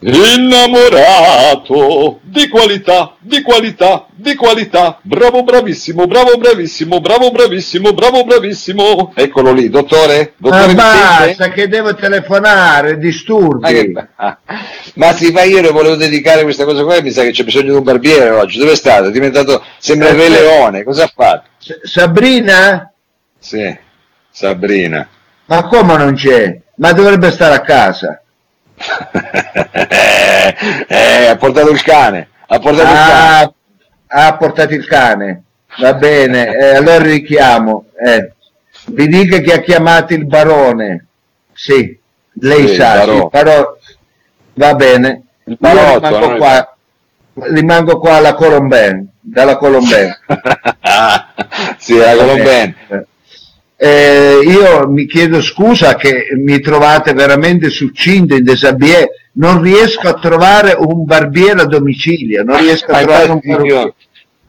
Innamorato di qualità, di qualità, di qualità. Bravo, bravissimo, bravo, bravissimo, bravo, bravissimo, bravo, bravissimo. Eccolo lì, dottore. dottore ah, basta che devo telefonare, disturbi. Ma, che... ah. ma sì, ma io le volevo dedicare questa cosa qua e mi sa che c'è bisogno di un barbiere oggi. Dove è stato? È diventato, sembra il Re Leone. Cosa ha fatto? Sabrina? Sì, Sabrina. Ma come non c'è? Ma dovrebbe stare a casa. Eh, ha portato il cane. Ha portato ah, il cane. Ha portato il cane. Va bene, eh, allora richiamo. Eh. Vi dica che ha chiamato il barone. Sì, lei sì, sa, il sì, però va bene. Il barotto, rimango, qua, rimango qua alla Colomben, dalla Colomben. sì, la Colomben. Eh, io mi chiedo scusa che mi trovate veramente succinto in Desabier, non riesco a trovare un barbiere a domicilio, non riesco a trovare un barbiere.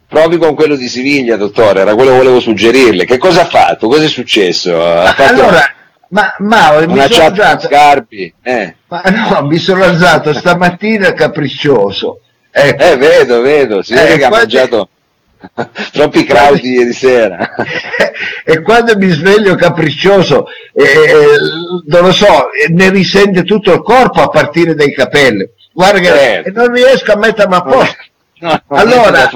Provi con quello di Siviglia, dottore, era quello che volevo suggerirle. Che cosa ha fatto? Cosa è successo? Ha fatto allora, ma, ma mi sono alzato, scarpi. Eh. Ma no, mi sono alzato stamattina capriccioso. Ecco. Eh, vedo, vedo, si vede eh, che ha mangiato troppi crowdi ieri sera. e quando mi sveglio capriccioso, eh, non lo so, ne risente tutto il corpo a partire dai capelli. Guarda che certo. non riesco a mettermi a posto. No, allora,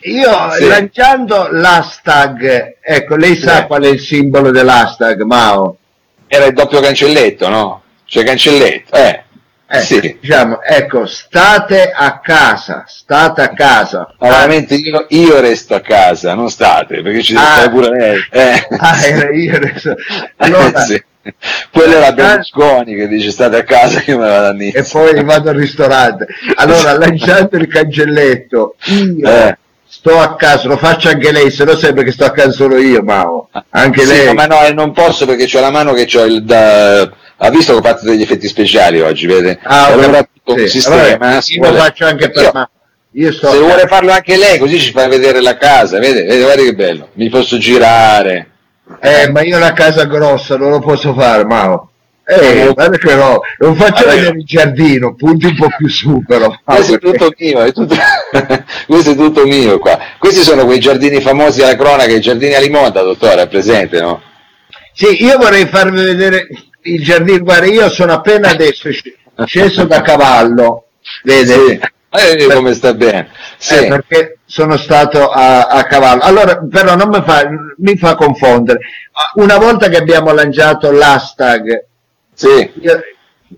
io sì. lanciando l'hashtag, ecco, lei sa sì. qual è il simbolo dell'hashtag, Mao? Era il doppio cancelletto, no? Cioè cancelletto, eh. Eh, sì. diciamo, ecco, state a casa, state a casa. Ma veramente io, io, resto a casa, non state, perché ci deve ah, stare pure lei. Eh. Ah, era io resto. Allora, sì. Quello era Berlusconi che dice state a casa che io me vado a Nizza. E poi vado al ristorante. Allora, lanciate il cancelletto, io eh. sto a casa, lo faccio anche lei, se no sembra che sto a casa solo io, Mao. Anche sì, lei. ma no, non posso perché ho la mano che ho il... Da ha visto che ho fatto degli effetti speciali oggi, vede? Ah, allora, tutto sì. un sistema. Allora, io lo faccio anche per me. Io sto se vuole farlo anche lei, così ci fa vedere la casa, vede? vede guarda che bello, mi posso girare. Eh, ma io la casa grossa non lo posso fare, Mao. Eh, guarda che no, non faccio allora, vedere il giardino, punti un po' più su però. Questo è tutto mio, è tutto... questo è tutto mio qua. Questi sono quei giardini famosi alla cronaca, i giardini a Limonta, dottore, è presente, no? Sì, io vorrei farvi vedere il giardino, guarda, io sono appena adesso sceso da cavallo, vede? Sì. Eh, come sta bene? Sì. Eh, perché sono stato a, a, cavallo. Allora, però non mi fa, mi fa confondere. Una volta che abbiamo lanciato l'hashtag, sì. io,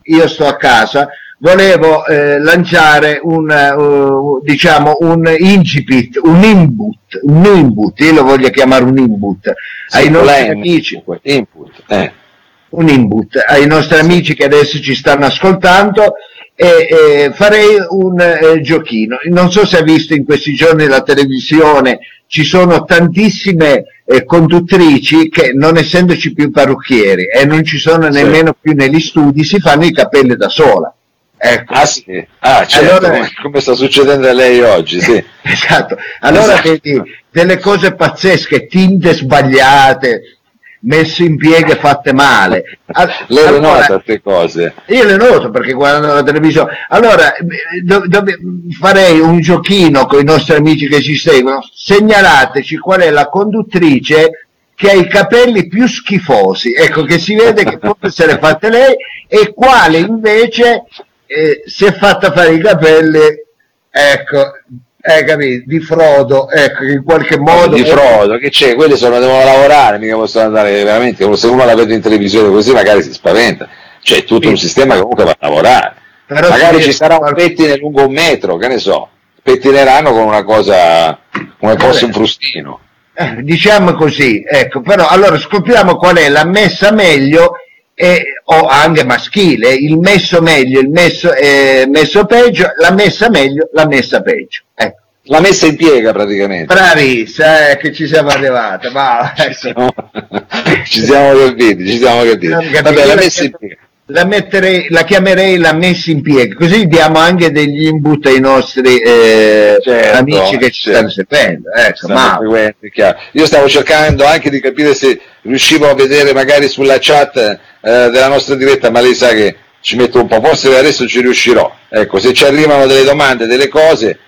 io sto a casa, volevo eh, lanciare un, uh, diciamo, un incipit, un input, un input, io lo voglio chiamare un input, sì, ai nostri amici. Input, eh un input ai nostri amici che adesso ci stanno ascoltando e, e farei un eh, giochino. Non so se ha visto in questi giorni la televisione, ci sono tantissime eh, conduttrici che non essendoci più parrucchieri e non ci sono sì. nemmeno più negli studi, si fanno i capelli da sola. Ecco. Ah sì, ah, certo, allora, come sta succedendo a lei oggi, sì. esatto, allora esatto. vedi delle cose pazzesche, tinte sbagliate, messe in pieghe fatte male. Lei allora, le nota queste cose? Io le noto perché guardando la televisione. Allora, do, do, farei un giochino con i nostri amici che ci seguono. Segnalateci qual è la conduttrice che ha i capelli più schifosi, ecco che si vede che forse se le fatte lei, e quale invece eh, si è fatta fare i capelli, ecco, eh, capito, di Frodo, ecco, in qualche modo... Di Frodo, che c'è? Quelli sono, devono lavorare, mica possono andare veramente, se uno la vede in televisione così magari si spaventa, c'è tutto sì. un sistema che comunque va a lavorare. Però magari ci sarà un pettine lungo un metro, che ne so, pettineranno con una cosa come fosse un frustino. Eh, diciamo così, ecco, però allora scopriamo qual è la messa meglio e, o anche maschile, il messo meglio, il messo, eh, messo peggio, la messa meglio, la messa peggio. Ecco. La messa in piega praticamente. Bravissima, eh, che ci siamo arrivati. Ma, ci siamo capiti, ci siamo capiti. Vabbè, la messa in piega la, metterei, la chiamerei la messa in piega, così diamo anche degli input ai nostri eh, certo, amici che ci certo. stanno seguendo. Ecco, ma... Io stavo cercando anche di capire se riuscivo a vedere magari sulla chat eh, della nostra diretta, ma lei sa che ci metto un po', forse adesso ci riuscirò. Ecco, se ci arrivano delle domande, delle cose,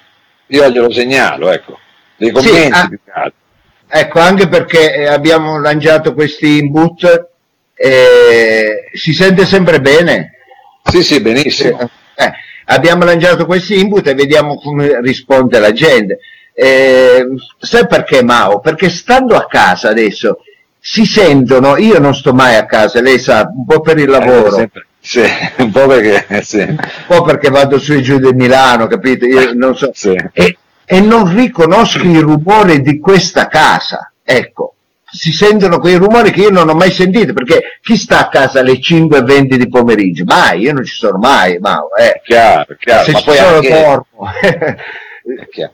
io glielo segnalo, ecco, dei commenti. Sì, ah, ecco, anche perché eh, abbiamo lanciato questi input, eh, si sente sempre bene. Sì, sì, benissimo. Eh, eh, abbiamo lanciato questi input e vediamo come risponde la gente. Eh, sai perché Mao? Perché stando a casa adesso si sentono, io non sto mai a casa, lei sa, un po' per il lavoro. Eh, sì, un po' perché, sì. un po' perché vado su e giù di Milano, capite? Io non so. Sì. E, e non riconosco i rumori di questa casa. Ecco, si sentono quei rumori che io non ho mai sentito, perché chi sta a casa alle 5.20 di pomeriggio? Mai, io non ci sono mai, ma eh. chiaro, chiaro. Se ma ci poi sono anche... dormo. chiaro.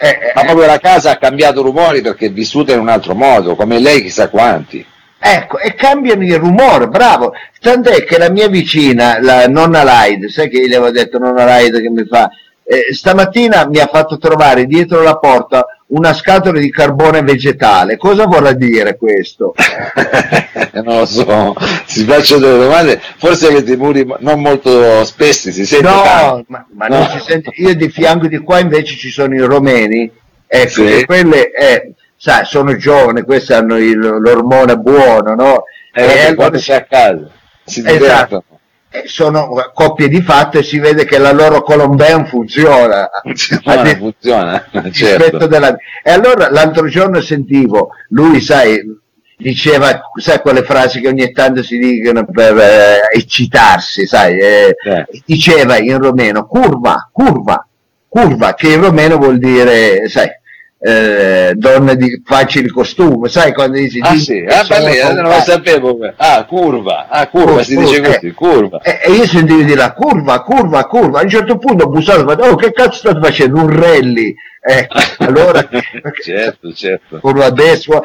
Eh, eh, ma proprio la casa ha cambiato rumori perché è vissuta in un altro modo, come lei chissà quanti. Ecco, e cambiano il rumore, bravo. Tant'è che la mia vicina, la nonna Laide, sai che io le avevo detto nonna Laide che mi fa, eh, stamattina mi ha fatto trovare dietro la porta una scatola di carbone vegetale. Cosa vorrà dire questo? non lo so, si faccio delle domande, forse avete muri non molto spessi, si sente No, ma, ma no. non si sente. Io di fianco di qua invece ci sono i romeni, ecco, sì. quelle, eh, sai, sono giovani, questi hanno il, l'ormone buono, no? Eh, e quando sei a casa, si esatto. Sono coppie di fatto e si vede che la loro Colombin funziona. Funziona, funziona certo. della... E allora l'altro giorno sentivo, lui sai, diceva, sai quelle frasi che ogni tanto si dicono per eh, eccitarsi, sai, eh, eh. diceva in romeno curva, curva, curva, che in romeno vuol dire, sai, eh, donne di facile costume, sai quando dici ah sì, ah, beh, non lo sapevo ah curva, ah curva, curva si curva, dice così, curva. e, e io sentivo dire la curva, curva, curva. A un certo punto ho bussato detto oh che cazzo state facendo, un rally. Ecco, allora certo, certo. curva a destra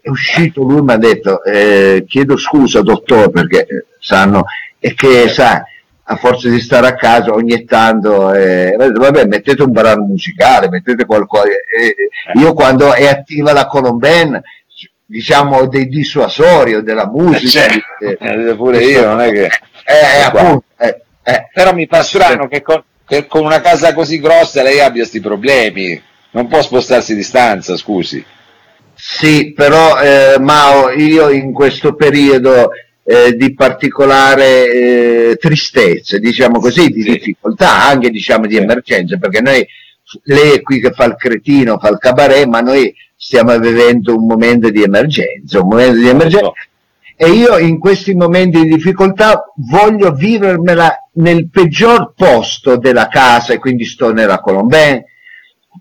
è uscito lui mi ha detto eh, chiedo scusa dottore perché eh, sanno e che sa a forza di stare a casa ogni tanto, eh, vabbè, mettete un brano musicale, mettete qualcosa. Eh, io quando è attiva la Colomben, diciamo dei dissuasori o della musica. Eh, certo. eh, pure io, non è che... Eh, appunto, Però mi fa strano che con, che con, una casa così grossa lei abbia questi problemi. Non può spostarsi di stanza, scusi. Sì, però eh, Mao, io in questo periodo eh, di particolare eh, tristezza, diciamo così, di sì. difficoltà, anche diciamo di emergenza, perché noi, lei è qui che fa il cretino, fa il cabaret, ma noi stiamo vivendo un momento di emergenza, un momento di emergenza. E io in questi momenti di difficoltà voglio vivermela nel peggior posto della casa, e quindi sto nella Colombin,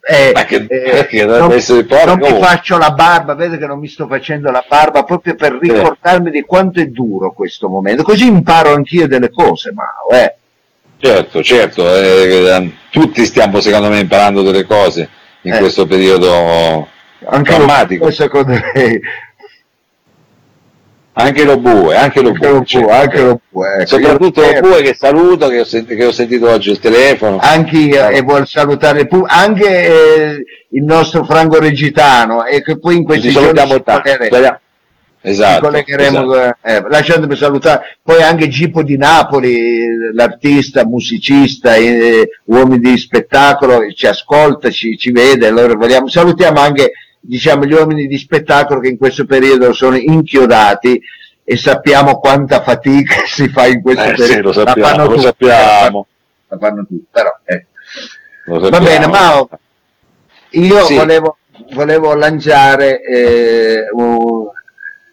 eh, che, eh, non, non mi faccio la barba, vede che non mi sto facendo la barba proprio per ricordarmi di quanto è duro questo momento, così imparo anch'io delle cose, ma eh. Certo, certo, eh, eh, tutti stiamo secondo me imparando delle cose in eh. questo periodo anche drammatico. secondo lei anche lo bue, anche lo bue, anche lo bue, anche lo bue ecco. soprattutto lo bue che saluto, che ho, sentito, che ho, sentito oggi il telefono. Anche io, e vuol salutare anche eh, il nostro Franco Regitano, e che poi in questi giorni. Esatto, ci collegheremo esatto. Eh, lasciatemi salutare, poi anche Gipo di Napoli, l'artista, musicista, eh, uomini di spettacolo, ci ascolta, ci, ci vede, allora vogliamo, salutiamo anche diciamo, gli uomini di spettacolo che in questo periodo sono inchiodati e sappiamo quanta fatica si fa in questo eh, periodo. Sì, lo sappiamo, lo tutti, sappiamo. La fanno tutti, però, eh. Va bene, Mao, io sì. volevo, volevo, lanciare eh, un,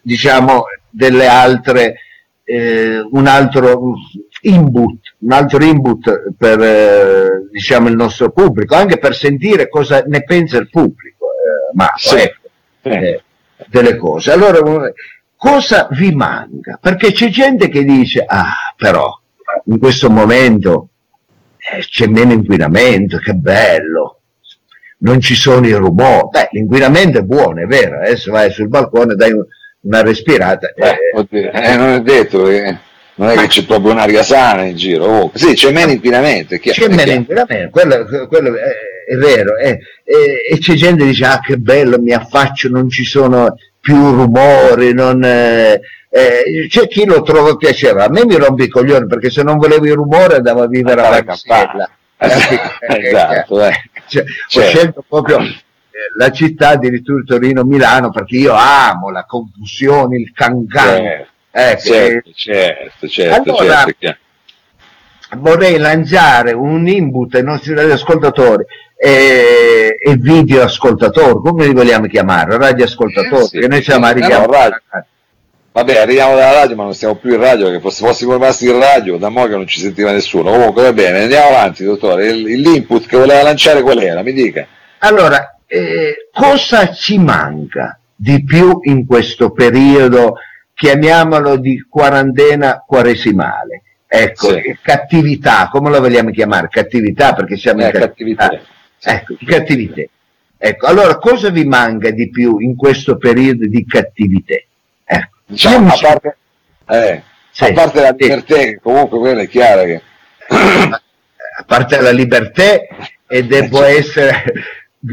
diciamo delle altre eh, un altro input un altro input per eh, diciamo il nostro pubblico anche per sentire cosa ne pensa il pubblico ma sì. ecco, eh, delle cose. Allora, cosa vi manca? Perché c'è gente che dice, ah, però, in questo momento eh, c'è meno inquinamento, che bello, non ci sono i rumori. Beh, l'inquinamento è buono, è vero, adesso vai sul balcone, dai una respirata. Eh, eh, non è detto che non è che c'è proprio un'aria sana in giro. Oh, sì, c'è meno inquinamento. C'è meno inquinamento, quello, quello è, è, vero. È, e c'è gente che dice, ah che bello, mi affaccio, non ci sono più rumori, non, eh, Eh, c'è chi lo trova piacevole, a me mi rompi i coglioni perché se non volevo il rumore andavo a vivere a Varsella. esatto, eh. cioè, certo. Ho scelto proprio eh, la città addirittura Torino-Milano perché io amo la confusione, il cancan. Certo, eh, certo, certo, certo, allora, certo, vorrei lanciare un input ai nostri radioascoltatori e, e video ascoltatori, come li vogliamo chiamare? Radioascoltatori, eh sì, che noi siamo sì, no, radio. Vabbè, arriviamo dalla radio, ma non stiamo più in radio, perché se fossimo rimasti in radio, da mo' che non ci sentiva nessuno. Comunque va bene, andiamo avanti, dottore. Il, l'input che voleva lanciare qual era? Mi dica. Allora, eh, cosa ci manca di più in questo periodo, chiamiamolo di quarantena quaresimale? Ecco, sì. cattività, come la vogliamo chiamare? Cattività perché siamo eh, in cattività. cattività. Ecco, cattività. Ecco, allora cosa vi manca di più in questo periodo di cattività? Ecco. Diciamo, a, parte, eh, sì, a parte la libertà, sì. comunque quella è chiara che... A parte la libertà e devo cioè. essere,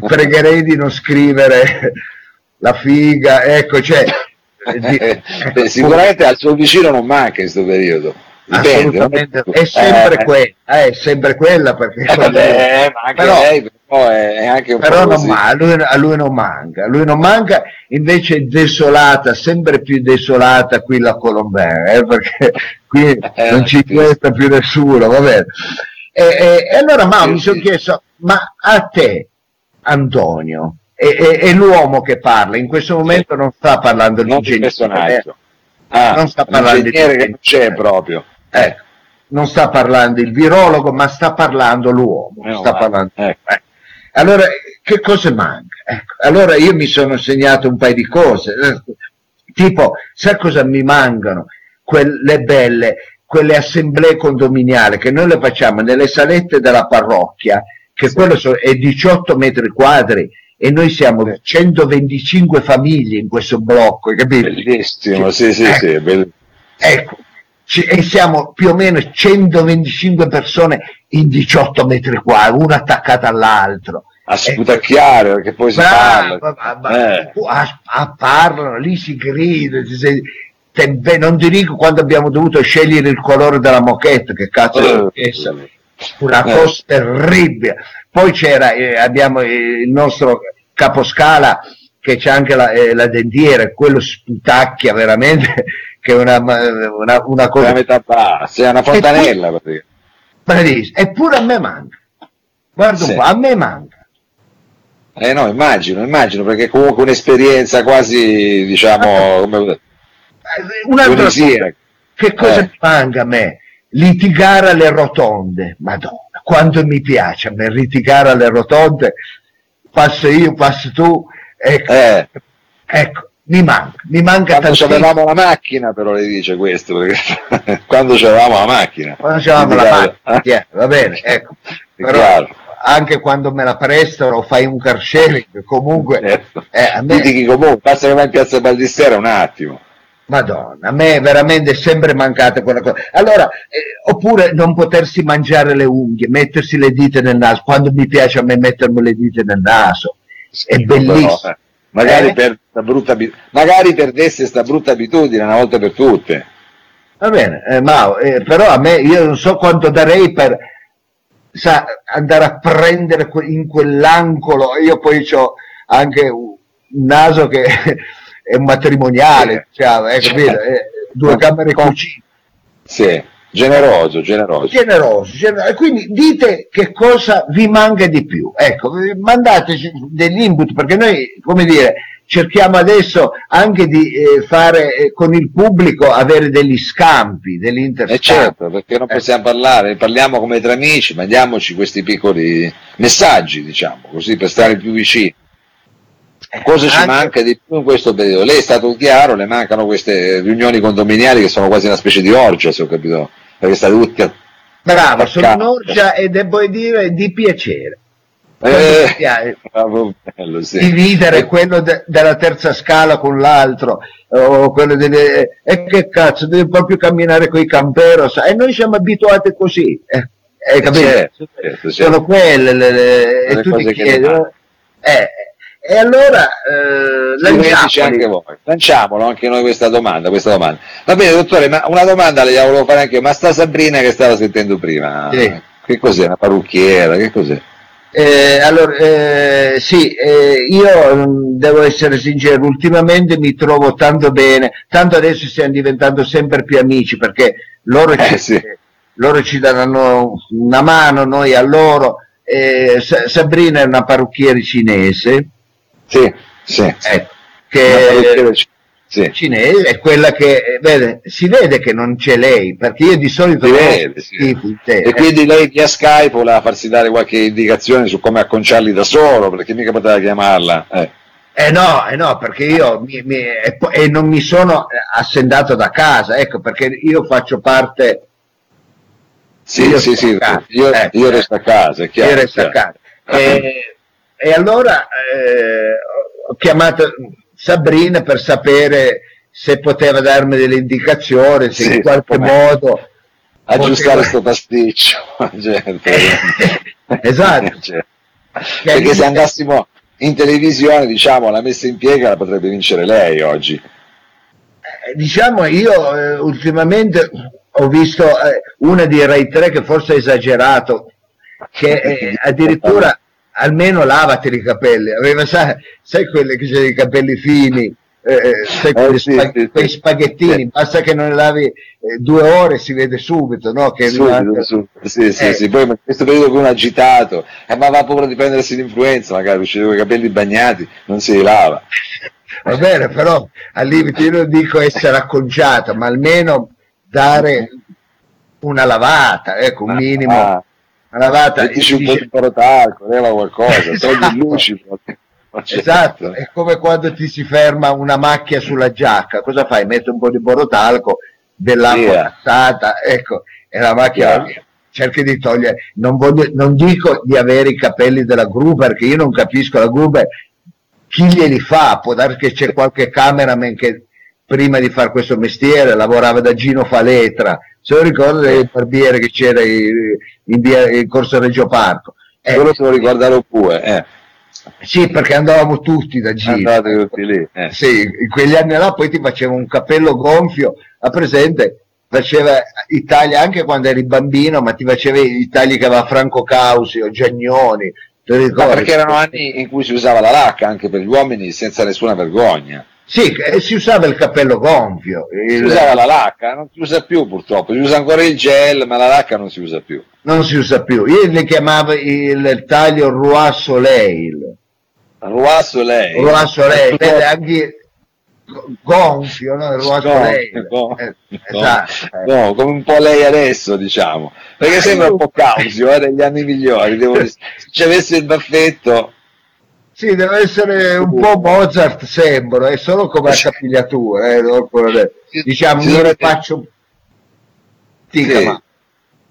pregherei di non scrivere la figa, ecco, cioè... Di, ecco, sicuramente al suo vicino non manca in questo periodo Assolutamente, è sempre eh, quella, eh, è sempre quella perché eh, vabbè, però, lei però è, anche un però non ma, a, lui, a, lui, non manca, a lui non manca, invece è desolata, sempre più desolata qui la Colombina, eh, perché qui eh, non ci resta più nessuno, va bene. E, e, e allora ma, mi sono chiesto, ma a te, Antonio, è, è, l'uomo che parla, in questo momento non sta parlando di ingegnere, ah, non sta parlando di che non c'è proprio. Ecco, non sta parlando il virologo, ma sta parlando l'uomo. Eh, sta parlando... Ecco. Eh. Allora, che cosa manca? Ecco, allora io mi sono segnato un paio di cose, tipo, sai cosa mi mancano? Quelle belle, quelle assemblee condominiali che noi le facciamo nelle salette della parrocchia, che sì. quello è 18 metri quadri, e noi siamo 125 famiglie in questo blocco, capito? Bellissimo, sì, sì, ecco, sì, bellissimo. Ecco, e siamo più o meno 125 persone in 18 metri quadri, una attaccata all'altro. A sputacchiare, perché poi si parla. Eh. A, a parlano, lì si grida, si, te, non ti dico quando abbiamo dovuto scegliere il colore della moquette, che cazzo è uh, una eh. cosa terribile. Poi c'era, eh, abbiamo il nostro caposcala che c'è anche la, eh, la dentiera, quello sputacchia veramente che è una, una, una cosa... Una metà bassa, è una fontanella. Eppure, eppure a me manca. Guarda sì. un po', a me manca. Eh no, immagino, immagino, perché comunque un'esperienza quasi, diciamo, come... Eh, un'altra cosa, che cosa eh. manca a me? Litigare alle rotonde, madonna, quanto mi piace a me litigare alle rotonde, passo io, passo tu, ecco, eh. ecco mi manca, mi manca quando avevamo la macchina però le dice questo perché quando avevamo la macchina quando avevamo la macchina eh? va bene ecco però anche quando me la prestano fai un car sharing comunque certo. eh, me... comunque basta che vai in piazza Baldissera un attimo Madonna, a me veramente è sempre mancata quella cosa. Allora, eh, oppure non potersi mangiare le unghie, mettersi le dita nel naso, quando mi piace a me mettermi le dita nel naso, è bellissimo. Però, eh magari, eh? per brutta, magari perdesse questa brutta abitudine una volta per tutte. Va bene, eh, Mao, eh, però a me io non so quanto darei per sa, andare a prendere in quell'angolo, io poi ho anche un naso che è matrimoniale, sì. cioè, eh, capito? Due camere cucina. Sì. Generoso, generoso. Generoso, generoso. Quindi dite che cosa vi manca di più. Ecco, mandateci degli input perché noi, come dire, cerchiamo adesso anche di eh, fare eh, con il pubblico avere degli scampi, degli interscampi. Eh certo, perché non possiamo eh. parlare, parliamo come tra amici, mandiamoci questi piccoli messaggi, diciamo, così per stare più vicini. Eh, cosa ci manca di più in questo periodo? Lei è stato chiaro, le mancano queste riunioni condominiali che sono quasi una specie di orgia, se ho capito perché sta tutti a... Bravo, sono un'orgia e devo dire di piacere. Eh, bravo, bello, sì. dividere e... quello de- della terza scala con l'altro o quello delle e che cazzo devi proprio camminare con i camperos e noi siamo abituati così eh, eh? Certo, certo, certo. sono quelle le, le, e tu ti chiedi eh, E allora eh, lanciamolo. anche voi. Lanciamolo anche noi questa domanda, questa domanda. Va bene, dottore, ma una domanda le volevo fare anche io. Ma sta Sabrina che stava sentendo prima, sì. che cos'è? Una parrucchiera? Che cos'è? Eh, allora, eh, sì, eh, io mm, devo essere sincero, ultimamente mi trovo tanto bene, tanto adesso stiamo diventando sempre più amici perché loro, ci, eh, sì. loro ci danno una mano, noi a loro. Eh, Sabrina è una parrucchiera cinese. Sì, sì. Ecco, che, sì. cinese è quella che vede, si vede che non c'è lei perché io di solito si vede, sì. e quindi lei via Skype voleva farsi dare qualche indicazione su come acconciarli da solo perché mica poteva chiamarla eh. Eh no, eh no, perché io mi, mi, e, non mi sono assendato da casa, ecco, perché io faccio parte... Sì, io sì, sì, io, eh, io, resto a casa, è chiaro. Io resto a casa. E, e allora eh, ho chiamato, Sabrina per sapere se poteva darmi delle indicazioni, se sì, in qualche modo aggiustare questo pasticcio. certo. esatto. Certo. Perché se andassimo in televisione, diciamo, la messa in piega la potrebbe vincere lei oggi. Eh, diciamo, io eh, ultimamente ho visto eh, una di Rai 3 che forse ha esagerato, che eh, addirittura almeno lavati i capelli, aveva, sai, sai quelle che c'è i capelli fini, eh, eh sai, quei, eh, sì, spag- sì, quei spaghettini, sì. basta che non ne lavi eh, due ore si vede subito, no? Che subito, subito. Sì, sì, eh. sì, poi in questo periodo che uno agitato, eh, ma va paura di prendersi l'influenza, magari uscire con i capelli bagnati, non si lava. Va bene, però al limite io non dico essere acconciato, ma almeno dare una lavata, ecco, un minimo. Ah una lavata dici un po' di porotalco, leva qualcosa, esatto. togli luci. Esatto, è come quando ti si ferma una macchia sulla giacca, cosa fai? Metti un po' di borotalco, dell'acqua yeah. passata, ecco, e la macchina yeah. cerchi di togliere. Non, voglio, non dico di avere i capelli della Gruber, perché io non capisco la Gruber, chi glieli fa? Può darsi che c'è qualche cameraman che prima di fare questo mestiere lavorava da Gino Faletra, se lo ricordo del barbiere che c'era in, in, in Corso Reggio Parco. Eh, Quello se lo riguardano pure, eh. Sì, perché andavamo tutti da giro. Andate tutti lì. Eh. Sì, in quegli anni là poi ti faceva un cappello gonfio, a presente faceva i tagli anche quando eri bambino, ma ti faceva i tagli che aveva Franco Causi o Giagnoni. perché erano anni in cui si usava la lacca anche per gli uomini senza nessuna vergogna. Sì, eh, si usava il cappello gonfio. Il... Si usava la lacca, non si usa più purtroppo, si usa ancora il gel, ma la lacca non si usa più. Non si usa più. Io le chiamavo il taglio Roi Soleil. Roi Soleil. Roi Soleil, vede anche gonfio, no? Roi Soleil. Eh, esatto. No, come un po' lei adesso, diciamo. Perché sembra un po' causio, eh, degli anni migliori. Devo... Se ci avesse il baffetto sì, deve essere un po' Mozart, sembra, è solo come accapigliatura, eh, diciamo, io ne faccio... Dica, sì. ma...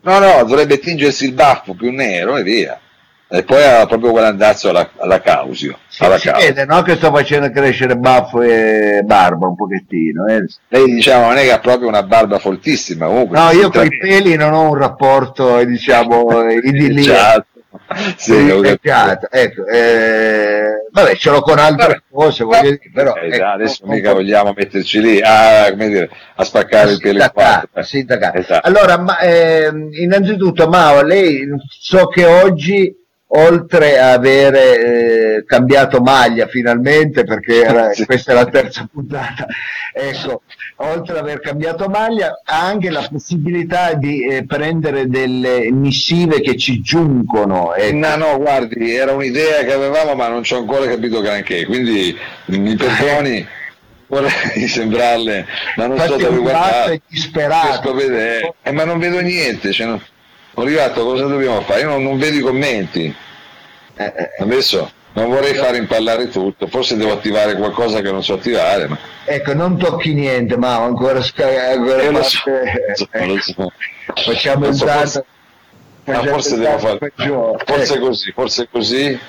No, no, dovrebbe tingersi il baffo più nero e via. E poi ha proprio quell'andazzo alla, alla causio. Sì, alla si vede, no? Che sto facendo crescere baffo e barba un pochettino. Eh. Lei diciamo non è che ha proprio una barba foltissima comunque. No, io con i peli non ho un rapporto, diciamo, idilliaco sì, ecco, eh, vabbè, ce l'ho con altre cose, voglio dire, però eh, ecco, adesso non, mica non vogliamo metterci lì a, dire, a spaccare il pelo esatto. Allora, ma, eh, innanzitutto, Mao, lei so che oggi oltre a avere eh, cambiato maglia finalmente, perché era, sì. questa è la terza puntata, ecco, oltre ad aver cambiato maglia, ha anche la possibilità di eh, prendere delle missive che ci giungono. Ecco. No, no, guardi, era un'idea che avevamo, ma non ci ho ancora capito granché, quindi mi perdoni. vorrei sembrarle, ma non Infatti so dove guardare. Disperato. Eh, ma non vedo niente. Cioè non... Olivato, cosa dobbiamo fare? Io non, non vedo i commenti. Eh, eh, eh. Adesso non vorrei fare impallare tutto, forse devo attivare qualcosa che non so attivare. Ma... Ecco, non tocchi niente, ma ancora, ancora Io lo so, so, lo so. Facciamo il dato. forse devo fare. Forse ecco. così, forse così,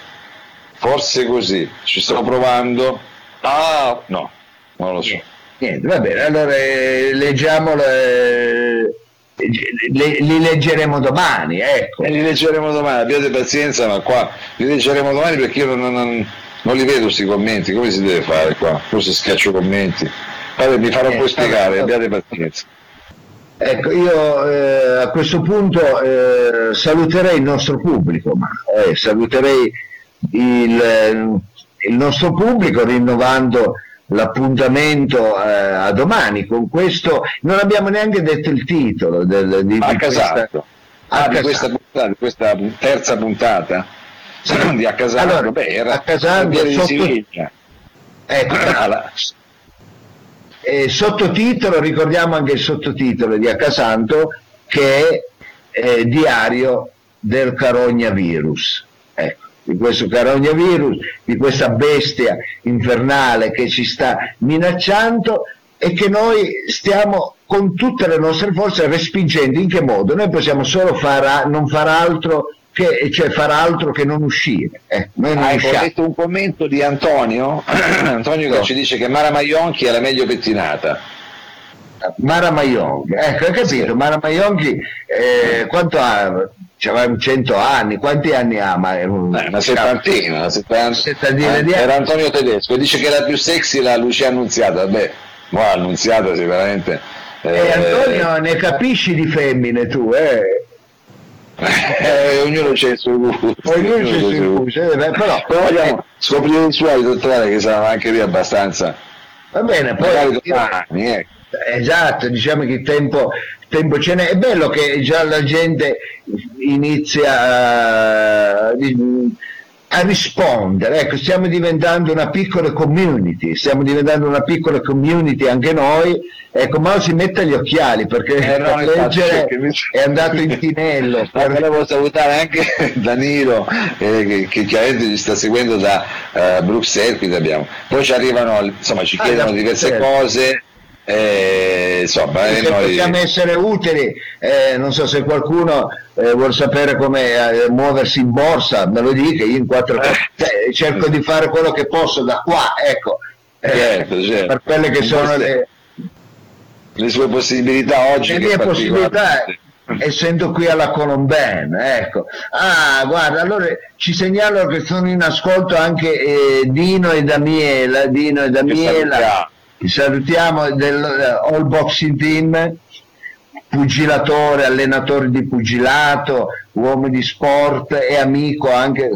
forse così. Ci sto provando. Ah, no, non lo so. Niente, va bene, allora eh, leggiamo le li, li leggeremo domani, ecco. Eh, li leggeremo domani, abbiate pazienza, ma qua li leggeremo domani perché io non, non, Non li vedo questi commenti, come si deve fare qua? Forse schiaccio commenti. Vabbè, mi farò eh, poi spiegare, abbiate pazienza. Ecco, io eh, a questo punto eh, saluterei il nostro pubblico, ma, eh, saluterei il, il, nostro pubblico rinnovando l'appuntamento eh, a domani. Con questo non abbiamo neanche detto il titolo del, di, di, questa, ah, di, questa, puntata, di questa terza puntata? Di Accasano. Allora, Beh, era Accasano sotto... Ecco, eh, sottotitolo, ricordiamo anche il sottotitolo di Accasanto che è eh, Diario del carognavirus. Ecco, di questo carognavirus, di questa bestia infernale che ci sta minacciando e che noi stiamo con tutte le nostre forze respingendo. In che modo? Noi possiamo solo far, non far altro che, cioè far altro che non uscire. Eh, non ah, ecco, ho letto un commento di Antonio, Antonio no. che ci dice che Mara Maionchi è la meglio pettinata. Mara Maionchi, ecco, hai capito. Mara Maionchi eh, quanto ha? C'aveva 100 anni, quanti anni ha? Ma eh, una settantina, una settantina, eh, era Antonio Tedesco, dice che la più sexy la Lucia Annunziata, vabbè, ma Annunziata sicuramente. Eh, eh, Antonio ne capisci di femmine tu, eh? eh, ognuno c'è il suo gusto ognuno c'è il suo gusto eh, però, però vogliamo scoprire i suoi dottore che saranno anche lì abbastanza va bene poi domani, ecco. esatto diciamo che il tempo, tempo ce n'è è bello che già la gente inizia a, a rispondere. Ecco, stiamo diventando una piccola community, stiamo diventando una piccola community anche noi. Ecco, ma si mette gli occhiali perché eh, no, per leggere è andato in tinello. Per... Volevo salutare anche Danilo eh, che, che, chiaramente ci sta seguendo da uh, Bruxelles, quindi abbiamo. Poi ci arrivano, insomma, ci ah, chiedono diverse cose eh, insomma, eh, noi... possiamo essere utili, eh, non so se qualcuno eh, vuole sapere come eh, muoversi in borsa, me lo dica, io in quattro eh. cioè, cerco di fare quello che posso da qua, ecco, eh, certo, certo. per quelle che sono le... le sue possibilità oggi. Le mie possibilità, essendo qui alla Colomben, ecco. Ah, guarda, allora ci segnalo che sono in ascolto anche Dino e Damiela, Dino e Damiela salutiamo del uh, All Boxing Team, pugilatore, allenatore di pugilato, uomo di sport e amico anche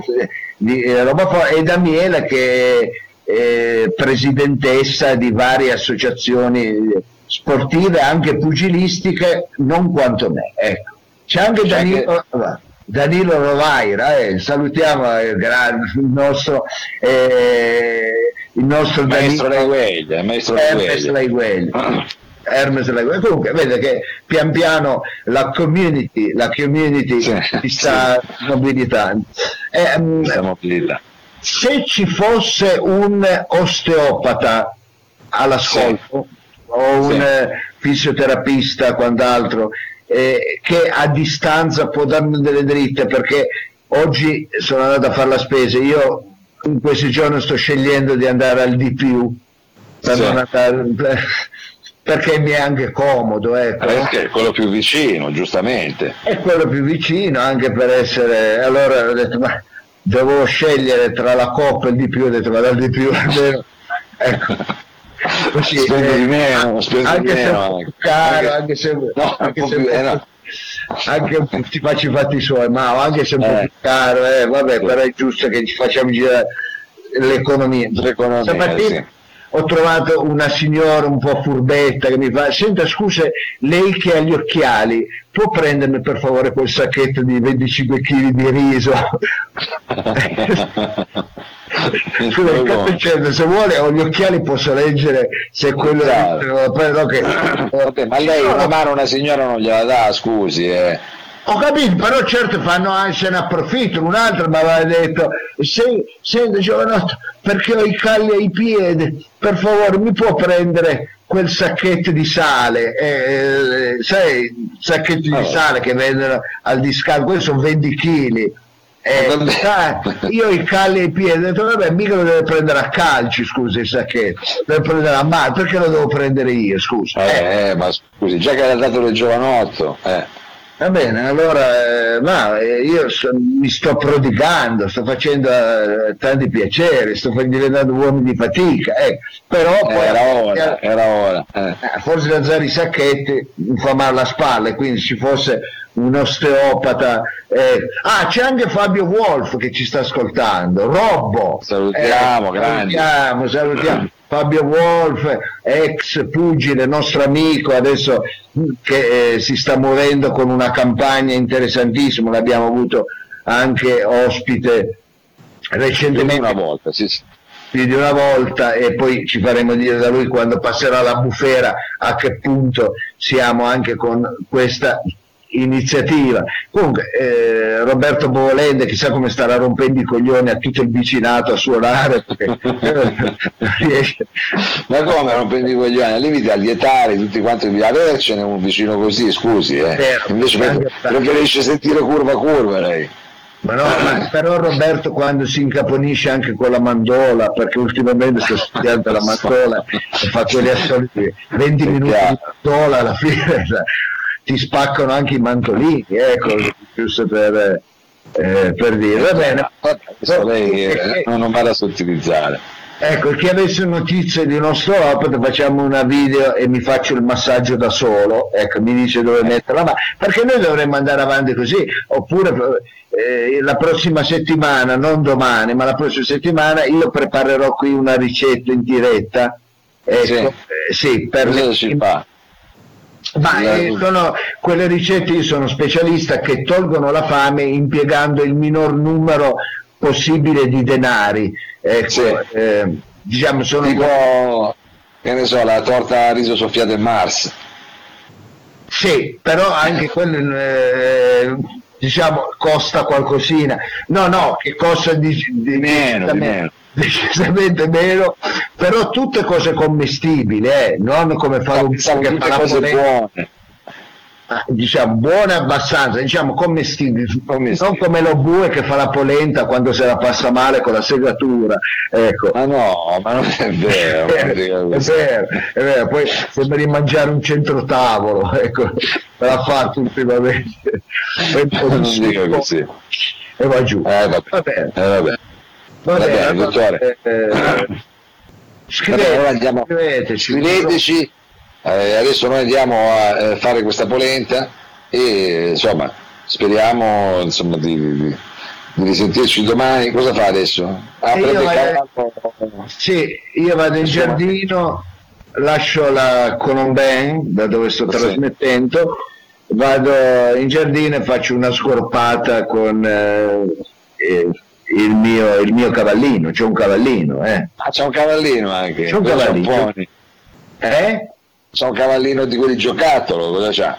di eh, roba e Daniela che è eh, presidentessa di varie associazioni sportive, anche pugilistiche, non quanto me. Ecco. C'è anche Danilo, Danilo Rovaira, eh, salutiamo eh, il nostro eh, il nostro maestro Laigueglia, maestro Laigueglia. Hermes Laigueglia. Comunque vede che pian piano la community, la community sì, si sta sì. mobilitando. Eh, mobilità. Se ci fosse un osteopata all'ascolto sì. o un fisioterapista, quant'altro, eh, che a distanza può darmi delle dritte perché oggi sono andato a fare la spesa, io in questi giorni sto scegliendo di andare al di più per sì. andare, perché mi è anche comodo ecco. perché è quello più vicino giustamente è quello più vicino anche per essere allora ho detto ma devo scegliere tra la coppa e il di più ho detto ma dal di più almeno ecco Così, spendo eh, di meno, spendo anche di meno, se è caro, anche se, no, anche se più, eh, no anche ti faccio i fatti suoi, ma anche se un po' eh. più caro, eh, vabbè, però è giusto che ci facciamo girare l'economia. l'economia Stamattina sì. Ho trovato una signora un po' furbetta che mi fa, senta scusa, lei che ha gli occhiali, può prendermi per favore quel sacchetto di 25 kg di riso? Scusa, se vuole ho gli occhiali posso leggere se quello però che... Vabbè, ma lei una mano una signora non gliela dà scusi eh. Ho capito, però certo fanno anche se ne approfittano. Un altro mi aveva detto: se, Senti, giovanotto, perché ho i calli ai piedi, per favore mi può prendere quel sacchetto di sale? Eh, sai, sacchetti allora. di sale che vendono al discarico, quelli sono 20 kg eh, io i calli ai piedi ho detto vabbè mica lo deve prendere a calci scusi il sacchetto deve prendere a mano perché lo devo prendere io scusa eh, eh. ma scusi già che l'ha dato del giovanotto eh. Va bene, allora ma, eh, io so, mi sto prodigando, sto facendo eh, tanti piaceri, sto diventando uomo di fatica, eh. però eh, poi, era ora, era ora. Eh. Eh, forse la Zari Sacchetti mi fa male alla spalla, quindi ci fosse un osteopata. ah, c'è anche Fabio Wolf che ci sta ascoltando, Robbo. Salutiamo, grandi. Salutiamo, salutiamo. Fabio Wolf, ex pugile, nostro amico, adesso che eh, si sta muovendo con una campagna interessantissima, l'abbiamo avuto anche ospite recentemente. Una volta, sì, sì. Più di una volta e poi ci faremo dire da lui quando passerà la bufera a che punto siamo anche con questa iniziativa. Comunque, eh, Roberto Bovolende chissà come starà rompendo i coglioni a tutto il vicinato a suonare. Perché, Ma come rompendo i coglioni? Al limite a lietare tutti quanti di avercene un vicino così, scusi. Eh. Vero, Invece preferisce sentire curva curva lei. Ma no, ma però Roberto quando si incaponisce anche con la mandola, perché ultimamente sto studiando la mandola e fa quelle assolute 20 minuti di mandola alla fine ti spaccano anche i mantolini, ecco, giusto per, eh, per dire. Va bene. Lei eh, non vada a sottilizzare. Ecco, chi avesse notizie di un osteopata facciamo una video e mi faccio il massaggio da solo, ecco, mi dice dove metterla, ma perché noi dovremmo andare avanti così, oppure eh, la prossima settimana, non domani, ma la prossima settimana io preparerò qui una ricetta in diretta, ecco, sì, eh, sì per le, ma eh, sono quelle ricette, io sono specialista, che tolgono la fame impiegando il minor numero possibile di denari. Ecco, sì. eh, diciamo, sono tipo, che ne so, la torta a riso soffiato in Mars. Sì, però anche quello eh, diciamo costa qualcosina. No, no, che costa di, di meno, di meno decisamente meno, però tutte cose commestibili, eh? non come fare un po' che fa cose buone. Ah, diciamo buone abbastanza, diciamo commestibili, commestibili, non come lo bue che fa la polenta quando se la passa male con la segatura. Ecco. Ma no, ma non è vero. è, vero, è vero, è vero, poi sembra di mangiare un centro tavolo, ecco, l'ha fatto ultimamente. Non dico così. E va giù. Eh, vabbè. Vabbè. Eh, vabbè. Va bene, bene dottore. Eh, scrivete, andiamo, scriveteci. scriveteci. Eh, adesso noi andiamo a eh, fare questa polenta e insomma speriamo insomma, di, di, di, risentirci domani. Cosa fa adesso? Ah, io vado, sì, io vado in giardino, lascio la Colomben da dove sto sì. trasmettendo, vado in giardino e faccio una scorpata con eh, eh il mio, il mio cavallino, c'è un cavallino, eh. Ah, c'è un cavallino anche. C'è un cavallino. Eh? C'è un cavallino di quelli giocattolo, cosa c'ha?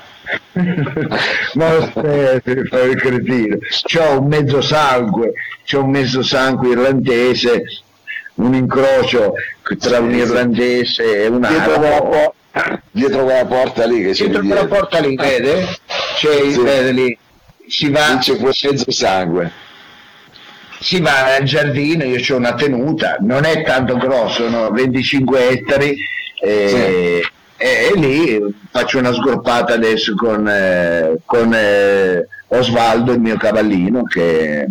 Ma aspetta, fai il cretino. C'ho un mezzo sangue, c'ho un mezzo sangue irlandese, un incrocio tra un irlandese e un dietro dietro quella porta lì che c'è dietro quella porta lì vede c'è sì. vede lì si va c'è quel mezzo sangue si va al giardino, io ho una tenuta, non è tanto grosso, no? 25 ettari e, sì. e, e, lì faccio una sgorpata adesso con, eh, con eh, Osvaldo, il mio cavallino, che...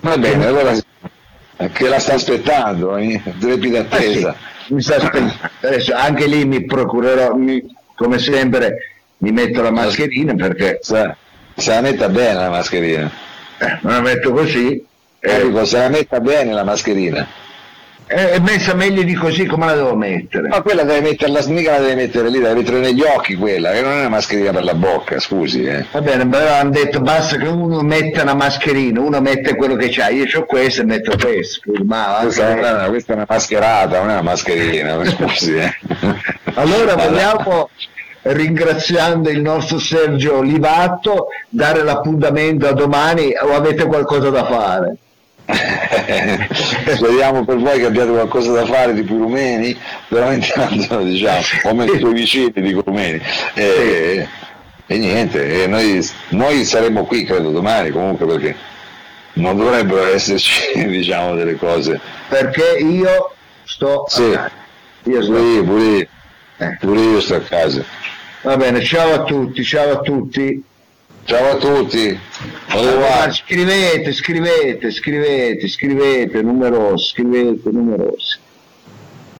Va bene, allora che la sta aspettando, in trepida attesa. Sì, mi sta aspettando. Adesso anche lì mi procurerò, mi, come sempre, mi metto la mascherina perché... Se, se la metta bene la mascherina eh, me la metto così. Eh, dico, se la metta bene la mascherina. È messa meglio di così come la devo mettere? Ma quella deve metterla, mica la deve mettere lì, deve mettere negli occhi quella, che non è una mascherina per la bocca, scusi. Eh. Va bene, però hanno detto basta che uno metta una mascherina, uno mette quello che c'ha, io ho questo e metto questo. Ma questa, è questa è una mascherata, non è una mascherina, scusi. Eh. allora vogliamo ringraziando il nostro Sergio Livatto, dare l'appuntamento a domani o avete qualcosa da fare? Speriamo per voi che abbiate qualcosa da fare di più rumeni però intanto diciamo o meglio i tuoi vicini di rumeni. E, e niente e noi, noi, saremo qui credo domani comunque perché non dovrebbero esserci diciamo delle cose. Perché io sto sì, io sto... Pure, pure, io, pure io sto a casa. Va bene, ciao a tutti, ciao a tutti. Ciao a tutti. Allora, scrivete, scrivete, scrivete, scrivete, numerosi, scrivete, numerosi.